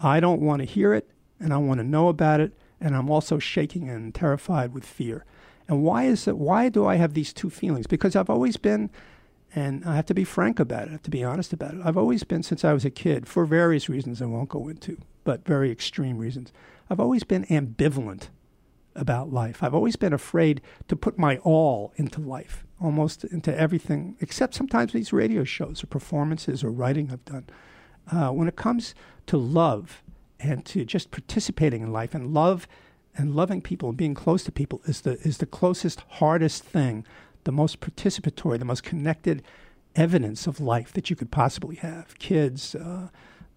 I don't want to hear it and I want to know about it. And I'm also shaking and terrified with fear. And why is it? Why do I have these two feelings? Because I've always been, and I have to be frank about it. To be honest about it. I've always been since I was a kid, for various reasons I won't go into, but very extreme reasons. I've always been ambivalent about life. I've always been afraid to put my all into life, almost into everything, except sometimes these radio shows or performances or writing I've done. Uh, when it comes to love and to just participating in life and love and loving people and being close to people is the is the closest hardest thing the most participatory the most connected evidence of life that you could possibly have. Kids uh,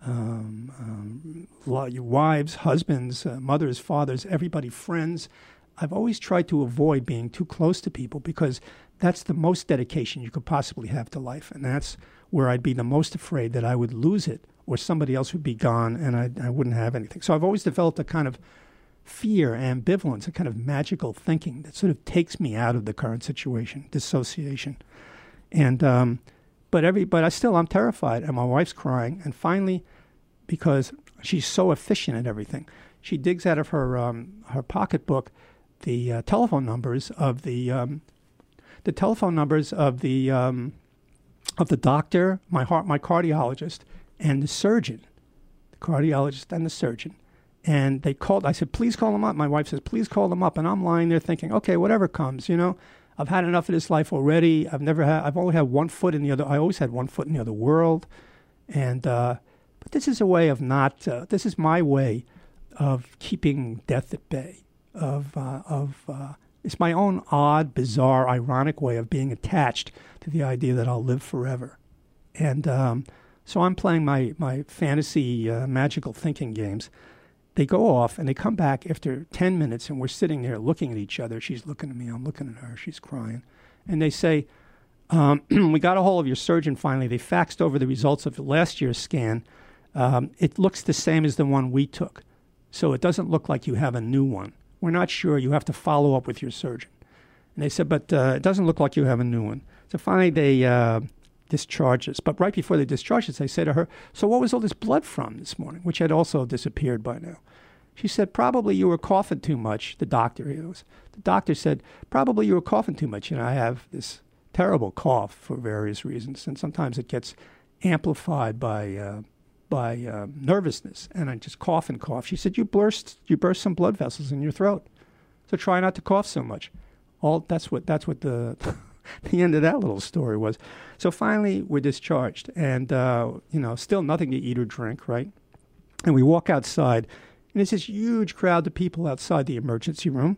um, um, your wives husbands uh, mothers fathers everybody friends. I've always tried to avoid being too close to people because that's the most dedication you could possibly have to life and that's where i'd be the most afraid that i would lose it or somebody else would be gone and I, I wouldn't have anything. So i've always developed a kind of fear, ambivalence, a kind of magical thinking that sort of takes me out of the current situation, dissociation. And um, but every but I still I'm terrified, and my wife's crying. And finally, because she's so efficient at everything, she digs out of her um, her pocketbook the uh, telephone numbers of the um, the telephone numbers of the um, of the doctor, my heart, my cardiologist, and the surgeon, the cardiologist and the surgeon and they called. I said, "Please call them up." My wife says, "Please call them up." And I'm lying there thinking, "Okay, whatever comes, you know." I've had enough of this life already. I've never had. I've only had one foot in the other. I always had one foot in the other world, and uh, but this is a way of not. Uh, this is my way of keeping death at bay. Of uh, of uh, it's my own odd, bizarre, ironic way of being attached to the idea that I'll live forever, and um, so I'm playing my my fantasy uh, magical thinking games they go off and they come back after 10 minutes and we're sitting there looking at each other. She's looking at me, I'm looking at her, she's crying. And they say, um, (clears throat) We got a hold of your surgeon finally. They faxed over the results of last year's scan. Um, it looks the same as the one we took. So it doesn't look like you have a new one. We're not sure. You have to follow up with your surgeon. And they said, But uh, it doesn't look like you have a new one. So finally they. Uh, discharge us. But right before they discharge us, I say to her, So what was all this blood from this morning? Which had also disappeared by now. She said, Probably you were coughing too much. The doctor, was, the doctor said, Probably you were coughing too much. Know, I have this terrible cough for various reasons, and sometimes it gets amplified by. Uh, by uh, nervousness, and I just cough and cough. She said, "You burst, you burst some blood vessels in your throat, so try not to cough so much." All that's what that's what the (laughs) the end of that little story was. So finally, we're discharged, and uh, you know, still nothing to eat or drink, right? And we walk outside, and there's this huge crowd of people outside the emergency room,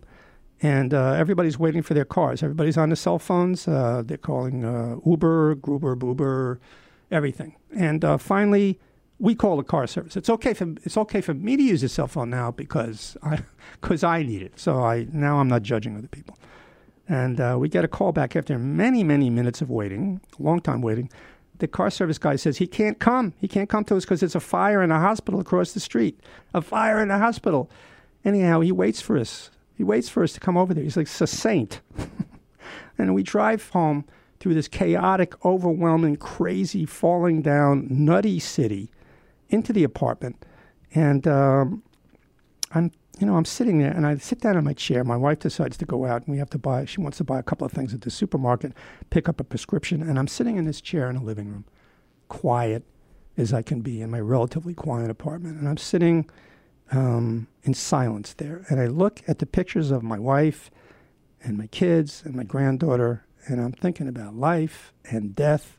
and uh, everybody's waiting for their cars. Everybody's on the cell phones. Uh, they're calling uh, Uber, Gruber, Boober, everything. And uh, finally, we call the car service. It's okay for it's okay for me to use a cell phone now because I (laughs) because I need it. So I now I'm not judging other people. And uh, we get a call back after many, many minutes of waiting, long time waiting. The car service guy says he can't come. He can't come to us because there's a fire in a hospital across the street. A fire in a hospital. Anyhow, he waits for us. He waits for us to come over there. He's like a saint. (laughs) and we drive home through this chaotic, overwhelming, crazy, falling down, nutty city into the apartment. And um, I'm you know, I'm sitting there and I sit down in my chair. My wife decides to go out and we have to buy, she wants to buy a couple of things at the supermarket, pick up a prescription. And I'm sitting in this chair in a living room, quiet as I can be in my relatively quiet apartment. And I'm sitting um, in silence there. And I look at the pictures of my wife and my kids and my granddaughter, and I'm thinking about life and death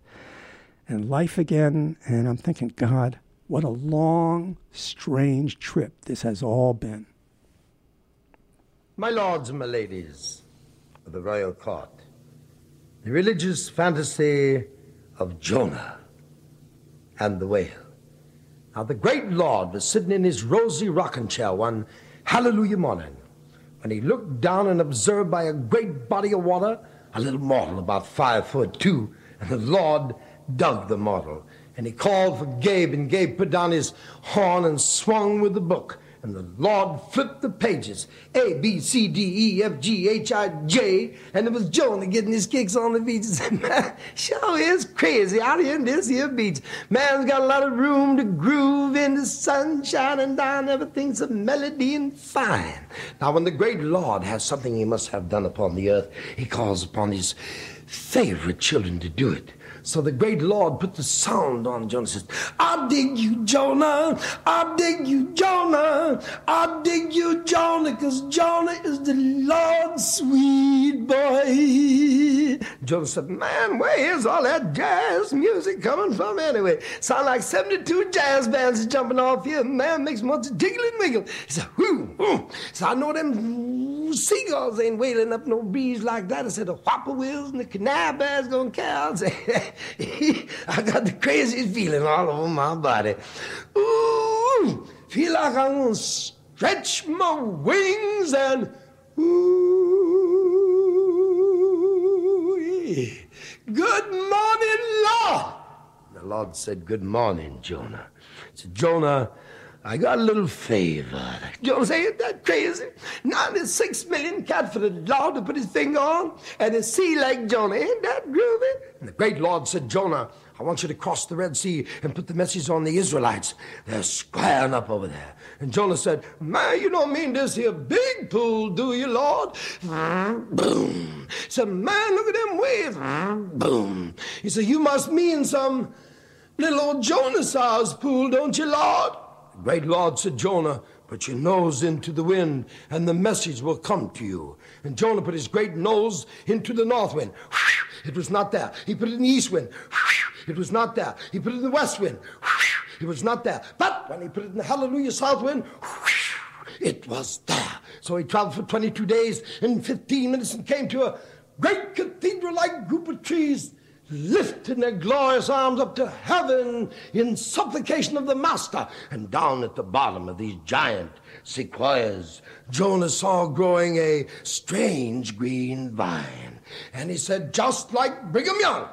and life again. And I'm thinking, God, what a long, strange trip this has all been. My lords and my ladies of the royal court, the religious fantasy of Jonah and the whale. Now, the great Lord was sitting in his rosy rocking chair one hallelujah morning when he looked down and observed by a great body of water a little mortal about five foot two, and the Lord dug the mortal. And he called for Gabe, and Gabe put down his horn and swung with the book. And the Lord flipped the pages A, B, C, D, E, F, G, H, I, J. And it was Jonah getting his kicks on the beach. (laughs) And said, Man, sure is crazy out here in this here beach. Man's got a lot of room to groove in the sun shining down. Everything's a melody and fine. Now, when the great Lord has something he must have done upon the earth, he calls upon his favorite children to do it. So the great Lord put the sound on Jonah. Says, I dig you, Jonah. I dig you, Jonah. I dig you, Jonah, because Jonah is the Lord's sweet boy. Jonah said, Man, where is all that jazz music coming from anyway? Sound like 72 jazz bands jumping off here. Man makes me want to jiggle and wiggle. He said, Whoo, whoo. So I know them seagulls ain't wailing up no breeze like that. I said, The whippoorwills and the canal gonna count. (laughs) I got the craziest feeling all over my body. Ooh, feel like I'm gonna stretch my wings and ooh, good morning, Lord. The Lord said, Good morning, Jonah. Said, Jonah, I got a little favor. Jonah said, Ain't that crazy? 96 million cat for the Lord to put his finger on, and a sea like Jonah. Ain't that groovy? And the great Lord said, Jonah, I want you to cross the Red Sea and put the message on the Israelites. They're squaring up over there. And Jonah said, Man, you don't mean this here big pool, do you, Lord? Mm-hmm. Boom. He said, Man, look at them waves. Mm-hmm. Boom. He said, You must mean some little old Jonah sized pool, don't you, Lord? Great Lord said, Jonah, put your nose into the wind, and the message will come to you. And Jonah put his great nose into the north wind. It was not there. He put it in the east wind. It was not there. He put it in the west wind. It was not there. But when he put it in the hallelujah south wind, it was there. So he traveled for 22 days and 15 minutes and came to a great cathedral like group of trees lifting their glorious arms up to heaven in supplication of the Master. And down at the bottom of these giant sequoias, Jonah saw growing a strange green vine. And he said, just like Brigham Young,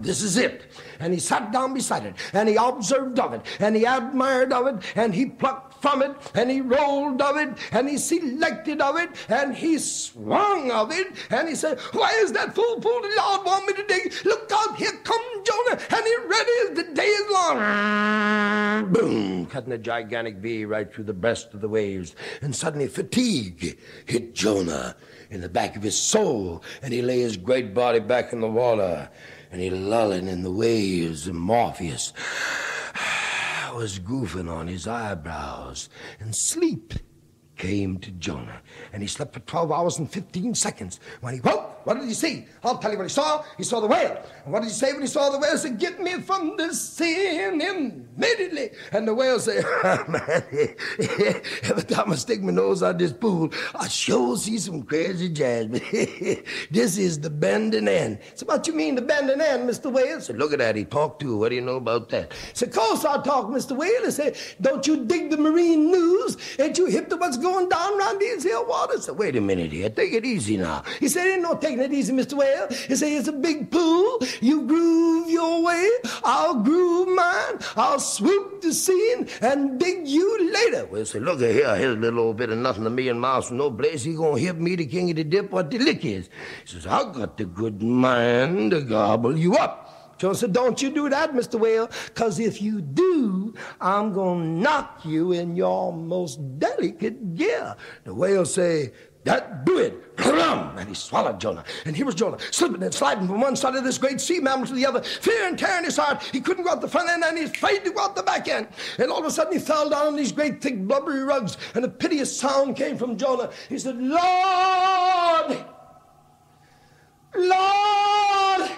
this is it. And he sat down beside it, and he observed of it, and he admired of it, and he plucked from it, and he rolled of it, and he selected of it, and he swung of it, and he said, Why is that fool pool the Lord want me to dig? Look out, here comes Jonah, and he ready as the day is long. Boom, cutting a gigantic V right through the breast of the waves, and suddenly fatigue hit Jonah in the back of his soul, and he lay his great body back in the water and he lulling in the waves, and Morpheus (sighs) was goofing on his eyebrows, and sleep came to Jonah, and he slept for 12 hours and 15 seconds. When he woke, what did he see? I'll tell you what he saw. He saw the whale. And what did he say when he saw the whale? He said, Get me from the sin immediately. And the whale said, (laughs) Man, every time I stick my nose out this pool, I sure see some crazy jazz. (laughs) this is the bending end. So what you mean the bending end, Mr. Whale? I said, Look at that. He talked to. What do you know about that? I said, Of course I talk, Mr. Whale. I said, Don't you dig the marine news? Ain't you hip to what's going down around these here waters? I said, Wait a minute here. Take it easy now. He said, Ain't no taking it easy, Mr. Whale. He say It's a big pool. You groove your way. I'll groove mine. I'll swoop the scene and dig you later. Well, say, Look here. Here's a little old bit of nothing to me and miles from no place. He gonna hit me the king of the dip what the lick is. He says, I got the good mind to gobble you up. Jones said, Don't you do that, Mr. Whale, because if you do, I'm going to knock you in your most delicate gear. The whale say, That it. And he swallowed Jonah. And here was Jonah, slipping and sliding from one side of this great sea mammal to the other, fear and terror in his heart. He couldn't go out the front end, and he's afraid to go out the back end. And all of a sudden, he fell down on these great, thick, blubbery rugs, and a piteous sound came from Jonah. He said, Lord! Lord!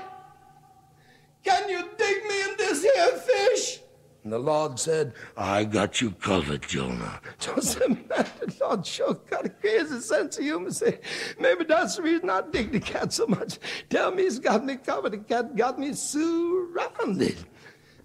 Can you dig me in this here fish? And the Lord said, I got you covered, Jonah. (laughs) Man, the Lord sure got a crazy sense of humor. Say, maybe that's the reason I dig the cat so much. Tell me he's got me covered. The cat got me surrounded.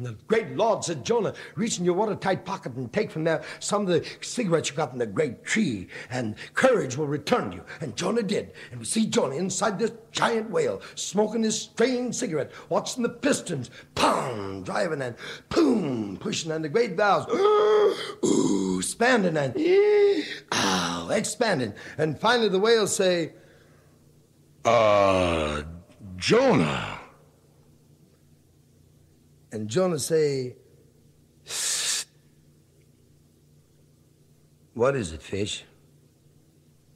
And the great Lord said, Jonah, reach in your watertight pocket and take from there some of the cigarettes you got in the great tree, and courage will return to you. And Jonah did. And we see Jonah inside this giant whale, smoking his strange cigarette, watching the pistons, pound, driving and boom, pushing, and the great valves, (gasps) ooh, expanding and ow, expanding. And finally the whales say, uh, Jonah. And Jonah say, What is it, fish?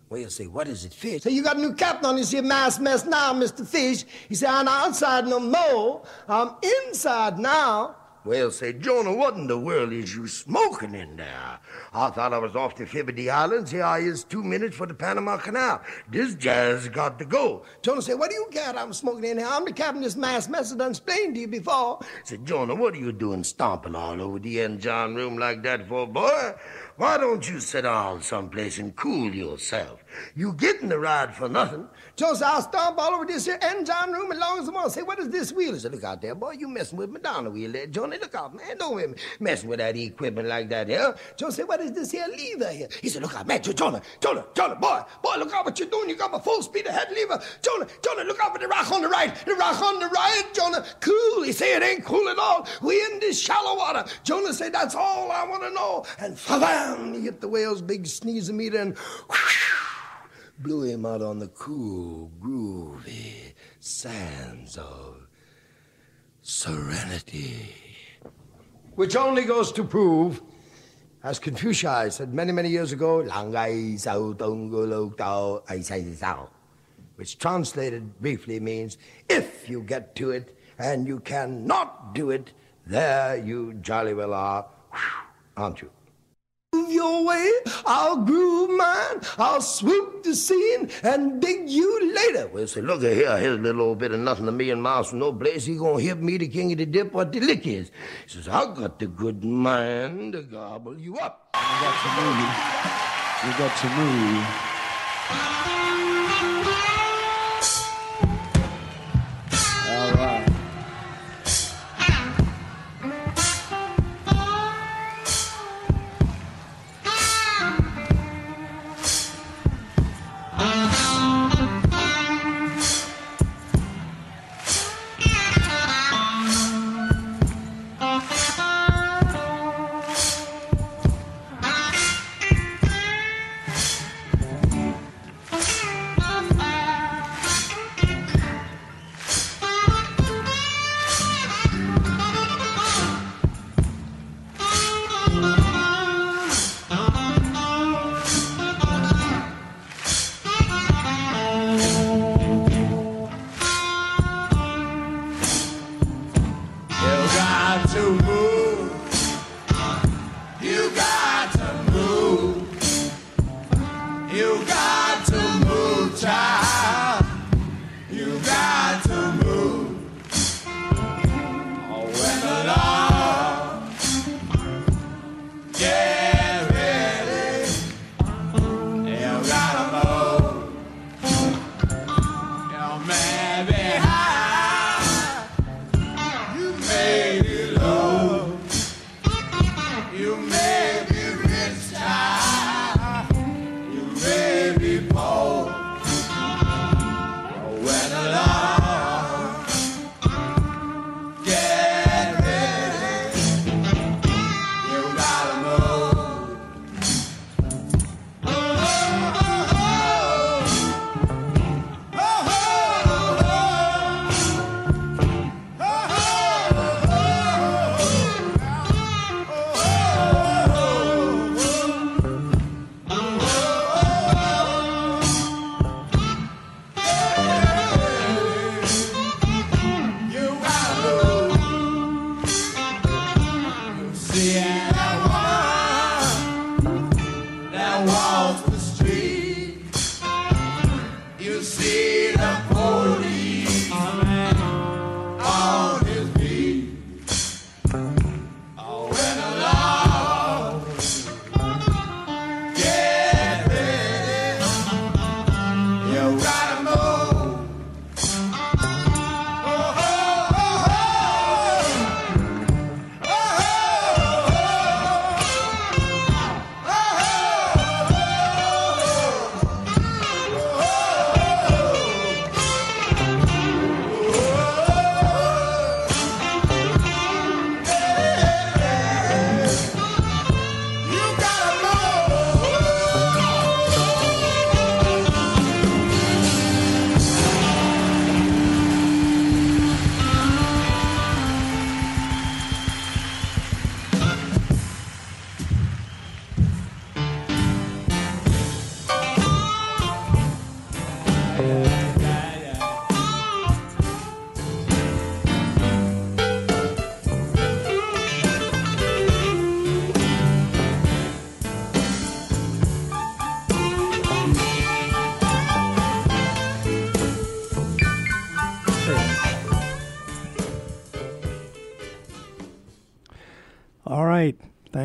Well, you say, What is it, fish? Say, You got a new captain on this here mass mess now, Mr. Fish. He said, I'm outside no more. I'm inside now. Whale say, Jonah, what in the world is you smoking in there? I thought I was off to the Fibonacci Islands. Here I is two minutes for the Panama Canal. This jazz got to go. Jonah said, What do you got? I'm smoking in here. I'm the captain of this mass mess I done explained to you before. Said, Jonah, what are you doing stomping all over the engine room like that for, boy? Why don't you sit down someplace and cool yourself? You getting the ride for nothing. Said, I'll stomp all over this here engine room as long as I want. Say, what is this wheel? He said, look out there, boy. You messing with the wheel there. Jonah, look out, man. Don't messing with that equipment like that here. Jonah said, what is this here lever here? He said, look out, man. Jonah, Jonah, Jonah, boy. Boy, look out what you're doing. You got my full speed ahead lever. Jonah, Jonah, look out for the rock on the right. The rock on the right, Jonah. Cool. He said, it ain't cool at all. We in this shallow water. Jonah said, that's all I want to know. And bam, he hit the whale's big sneezing meter and whoosh, blew him out on the cool, groovy sands of serenity. Which only goes to prove, as Confucius said many, many years ago, which translated briefly means, if you get to it and you cannot do it, there you jolly well are, aren't you? Move your way, I'll groove mine, I'll swoop the scene and dig you later. Well, say, look at here, here's a little old bit of nothing a million miles from no place. He gonna hit me, the king of the dip, what the lick is. He says, I got the good mind to gobble you up. You got to move. You got to move.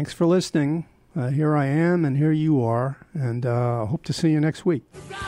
Thanks for listening. Uh, here I am, and here you are, and uh, hope to see you next week. You